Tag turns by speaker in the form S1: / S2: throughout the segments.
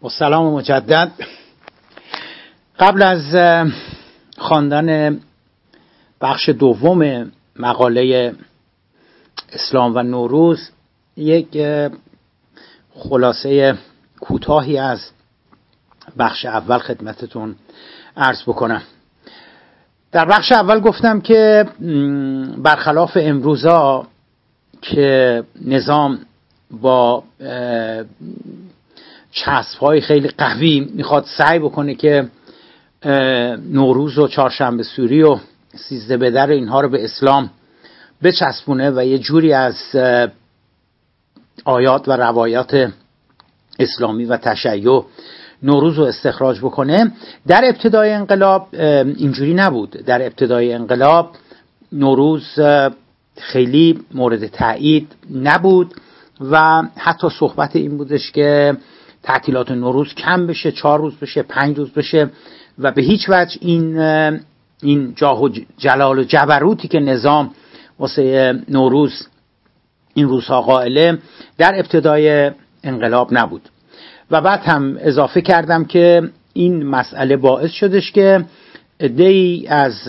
S1: با سلام مجدد. قبل از خواندن بخش دوم مقاله اسلام و نوروز یک خلاصه کوتاهی از بخش اول خدمتتون عرض بکنم. در بخش اول گفتم که برخلاف امروزا که نظام با چسب های خیلی قوی می‌خواد سعی بکنه که نوروز و چهارشنبه سوری و سیزده بدر اینها رو به اسلام بچسبونه و یه جوری از آیات و روایات اسلامی و تشیع نوروز رو استخراج بکنه. در ابتدای انقلاب اینجوری نبود. در ابتدای انقلاب نوروز خیلی مورد تایید نبود و حتی صحبت این بودش که تعطیلات نوروز کم بشه چهار روز بشه پنج روز بشه و به هیچ وجه این این جاه و جلال و جبروتی که نظام واسه نوروز این روزها قائله در ابتدای انقلاب نبود. و بعد هم اضافه کردم که این مسئله باعث شدش که ای از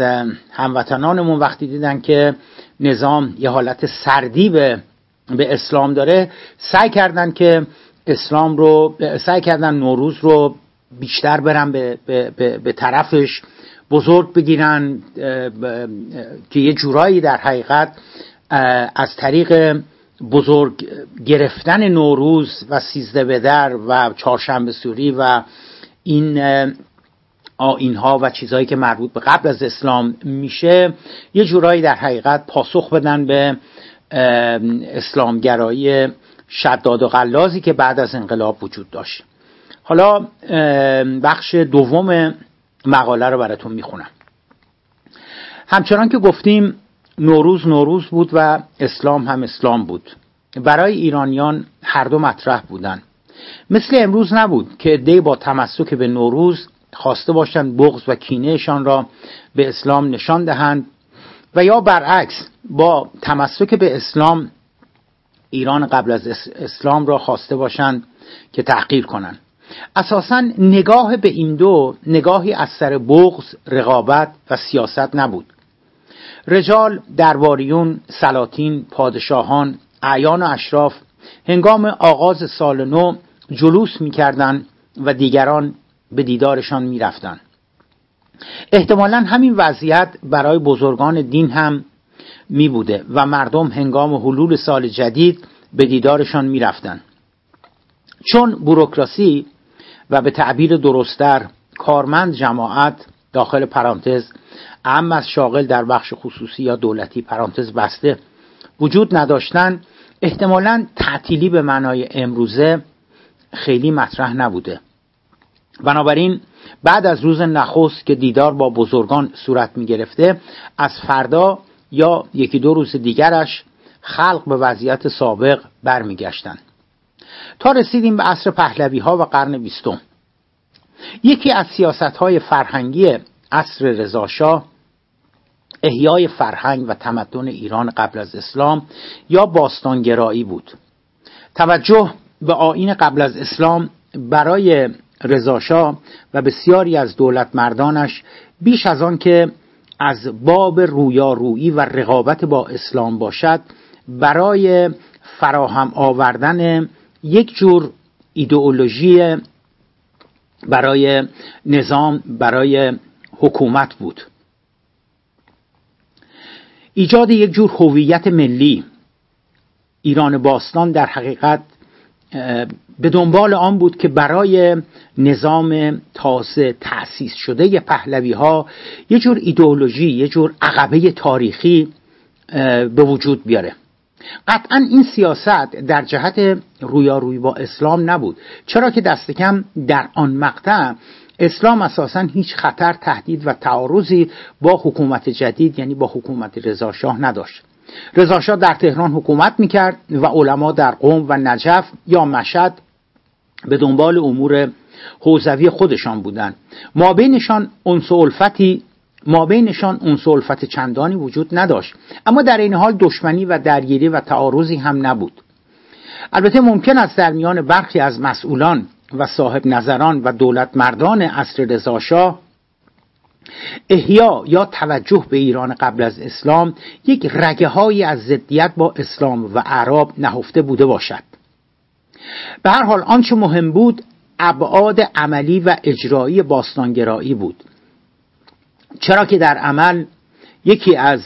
S1: هموطنانمون وقتی دیدن که نظام یه حالت سردی به, به اسلام داره سعی کردن که اسلام رو سعی کردن نوروز رو بیشتر برن به, به, به طرفش بزرگ بگیرن که یه جورایی در حقیقت از طریق بزرگ گرفتن نوروز و سیزده بدر و چهارشنبه سوری و این آینها و چیزهایی که مربوط به قبل از اسلام میشه یه جورایی در حقیقت پاسخ بدن به اسلامگرایی شداد و غلازی که بعد از انقلاب وجود داشت. حالا بخش دوم مقاله رو براتون می‌خونم. همچنان که گفتیم نوروز نوروز بود و اسلام هم اسلام بود. برای ایرانیان هر دو مطرح بودن. مثل امروز نبود که دی با تمسک به نوروز خواسته باشند بغض و کینهشان را به اسلام نشان دهند و یا برعکس با تمسک به اسلام ایران قبل از اسلام را خواسته باشند که تحقیر کنند. اساسا نگاه به این دو نگاهی از سر بغض رقابت و سیاست نبود. رجال درباریون سلاطین پادشاهان اعیان و اشراف هنگام آغاز سال نو جلوس می‌کردند و دیگران به دیدارشان می‌رفتند. احتمالا همین وضعیت برای بزرگان دین هم می بوده و مردم هنگام حلول سال جدید به دیدارشان می رفتن. چون بوروکراسی و به تعبیر درستتر کارمند جماعت داخل پرانتز اهم از شاغل در بخش خصوصی یا دولتی پرانتز بسته وجود نداشتن احتمالا تعطیلی به معنای امروزه خیلی مطرح نبوده بنابراین بعد از روز نخست که دیدار با بزرگان صورت می گرفته از فردا یا یکی دو روز دیگرش خلق به وضعیت سابق برمیگشتند تا رسیدیم به عصر پهلوی ها و قرن بیستم. یکی از سیاست های فرهنگی عصر رضاشاه احیای فرهنگ و تمدن ایران قبل از اسلام یا باستانگرایی بود. توجه به آین قبل از اسلام برای رضاشاه و بسیاری از دولت مردانش بیش از آن که از باب رویارویی و رقابت با اسلام باشد برای فراهم آوردن یک جور ایدئولوژی برای نظام برای حکومت بود. ایجاد یک جور هویت ملی. ایران باستان در حقیقت به دنبال آن بود که برای نظام تازه تأسیس شده پهلوی ها یه جور ایدئولوژی یه جور عقبه تاریخی به وجود بیاره. قطعا این سیاست در جهت رویارویی با اسلام نبود. چرا که دست کم در آن مقطع اسلام اساسا هیچ خطر تهدید و تعارضی با حکومت جدید یعنی با حکومت رضاشاه نداشت. رضاشاه در تهران حکومت می‌کرد و علما در قوم و نجف یا مشد به دنبال امور حوزوی خودشان بودند. ما بینشان انس الفتی ما بینشان انس الفت چندانی وجود نداشت. اما در این حال دشمنی و درگیری و تعارضی هم نبود. البته ممکن است در میان برخی از مسئولان و صاحب نظران و دولت مردان عصر رضاشاه احیا یا توجه به ایران قبل از اسلام یک رگه های از ضدیت با اسلام و عرب نهفته بوده باشد. به هر حال آنچه مهم بود ابعاد عملی و اجرایی باستانگرایی بود. چرا که در عمل یکی از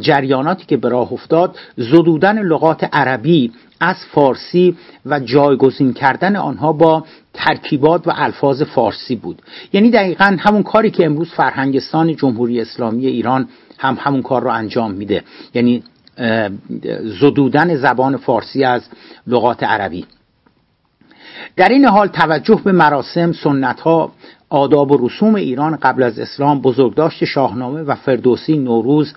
S1: جریاناتی که به راه افتاد زدودن لغات عربی از فارسی و جایگزین کردن آنها با ترکیبات و الفاظ فارسی بود. یعنی دقیقا همون کاری که امروز فرهنگستان جمهوری اسلامی ایران هم همون کار رو انجام میده. یعنی زدودن زبان فارسی از لغات عربی. در این حال توجه به مراسم سنت ها آداب و رسوم ایران قبل از اسلام بزرگداشت شاهنامه و فردوسی نوروز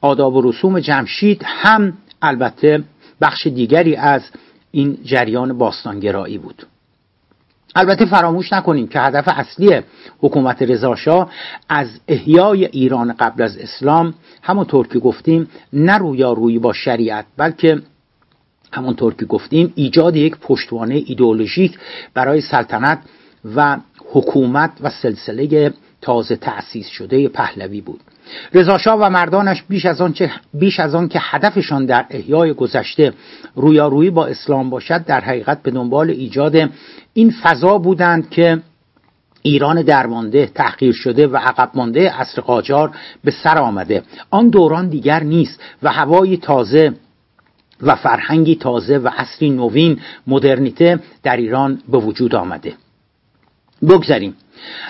S1: آداب و رسوم جمشید هم البته بخش دیگری از این جریان باستانگرایی بود. البته فراموش نکنیم که هدف اصلی حکومت رضاشاه از احیای ایران قبل از اسلام همونطور که گفتیم نه رویارویی با شریعت بلکه همونطور که گفتیم ایجاد یک پشتوانه ایدئولوژیک برای سلطنت و حکومت و سلسله تازه تأسیس شده پهلوی بود. رضاشاه و مردانش بیش از, آن بیش از آن که هدفشان در احیای گذشته رویارویی با اسلام باشد در حقیقت به دنبال ایجاد این فضا بودند که ایران درمانده تحقیر شده و عقب مانده عصر قاجار به سر آمده. آن دوران دیگر نیست و هوایی تازه و فرهنگی تازه و عصری نوین مدرنیته در ایران به وجود آمده. بگذاریم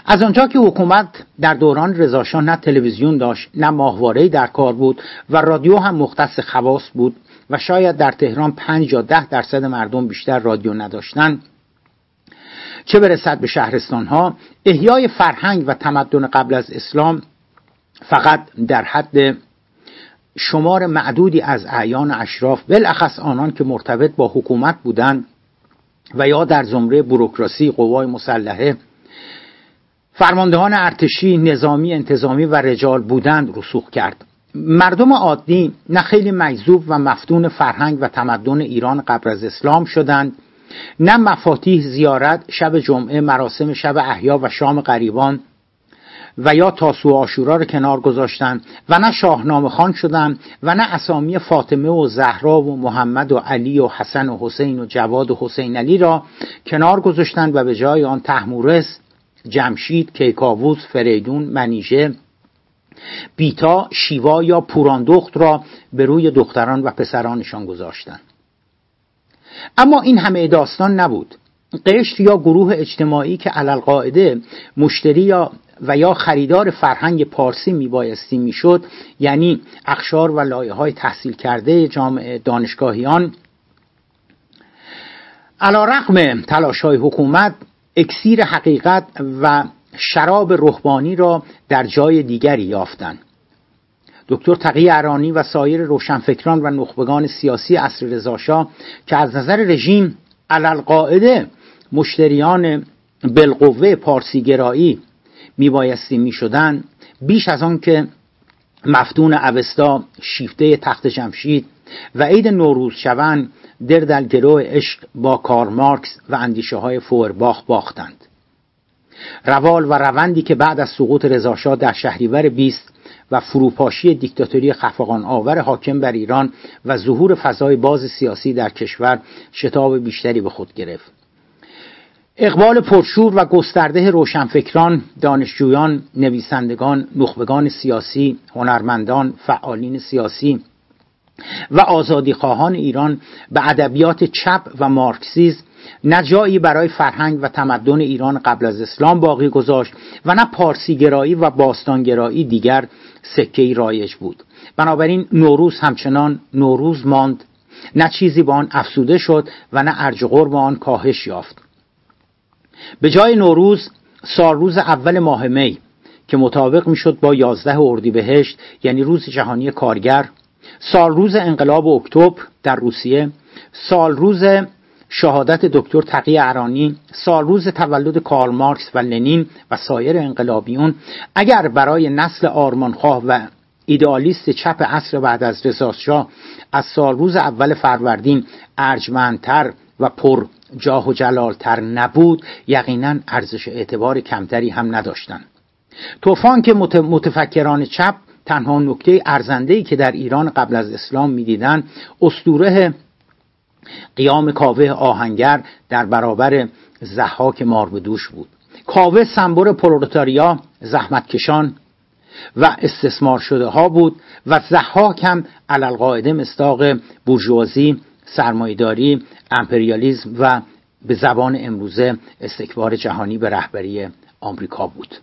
S1: از آنجا که حکومت در دوران رضاشاه نه تلویزیون داشت نه ماهواره در کار بود و رادیو هم مختص خواص بود و شاید در تهران پنج یا ده درصد مردم بیشتر رادیو نداشتند چه برسد به شهرستان ها احیای فرهنگ و تمدن قبل از اسلام فقط در حد شمار معدودی از اعیان اشراف بالاخص آنان که مرتبط با حکومت بودند و یا در زمره بروکراسی قوای مسلحه فرماندهان ارتشی نظامی انتظامی و رجال بودند رسوخ کرد. مردم عادی نه خیلی مجذوب و مفتون فرهنگ و تمدن ایران قبل از اسلام شدند نه مفاتیح زیارت شب جمعه مراسم شب احیا و شام غریبان و یا تاسو آشورا رو کنار گذاشتن و نه شاهنامه خان شدن و نه اسامی فاطمه و زهرا و محمد و علی و حسن و حسین و جواد و حسین علی را کنار گذاشتند و به جای آن تحمورس جمشید کیکاووس فریدون منیژه بیتا شیوا یا پوراندخت را به روی دختران و پسرانشان گذاشتند. اما این همه داستان نبود. قشت یا گروه اجتماعی که علالقاعده مشتری یا و یا خریدار فرهنگ پارسی میبایستی می‌شد یعنی اخشار و لایه های تحصیل کرده جامعه دانشگاهیان علا رقم تلاش های حکومت اکسیر حقیقت و شراب روحانی را در جای دیگری یافتند. دکتر تقی ارانی و سایر روشنفکران و نخبگان سیاسی عصر رضاشاه که از نظر رژیم علالقاعده مشتریان بالقوه پارسیگرایی میبایستی می‌شدن بیش از آن که مفتون اوستا شیفته تخت جمشید و عید نوروز شوند در در گروه عشق با کار مارکس و اندیشه های فورباخ باختند. روال و روندی که بعد از سقوط رضاشاه در شهریور 20 و فروپاشی دیکتاتوری خفقان آور حاکم بر ایران و ظهور فضای باز سیاسی در کشور شتاب بیشتری به خود گرفت. اقبال پرشور و گسترده روشنفکران، دانشجویان، نویسندگان، نخبگان سیاسی، هنرمندان، فعالین سیاسی و آزادیخواهان ایران به ادبیات چپ و مارکسیزم نه جایی برای فرهنگ و تمدن ایران قبل از اسلام باقی گذاشت و نه پارسیگرایی و باستانگرایی دیگر سکه رایج بود. بنابراین نوروز همچنان نوروز ماند. نه چیزی با آن افسوده شد و نه ارج با آن کاهش یافت. به جای نوروز سال روز اول ماه می که مطابق می‌شد با 11 اردیبهشت یعنی روز جهانی کارگر سال روز انقلاب اکتبر در روسیه سال روز شهادت دکتر تقی ارانی سال روز تولد کارل مارکس و لنین و سایر انقلابیون. اگر برای نسل آرمانخواه و ایدئالیست چپ عصر بعد از رضاشاه از سال روز اول فروردین ارجمندتر و پر جاه و جلالتر نبود یقینا ارزش اعتبار کمتری هم نداشتند توفان که متفکران چپ تنها نکته ارزنده که در ایران قبل از اسلام می‌دیدند استوره قیام کاوه آهنگر در برابر زحاک ماربدوش بود. کاوه سمبر پرولتاریا زحمتکشان و استثمار شده ها بود و زحاک هم علالقاعده مستاق بورژوازی سرمایداری امپریالیزم و به زبان امروزه استکبار جهانی به رهبری آمریکا بود.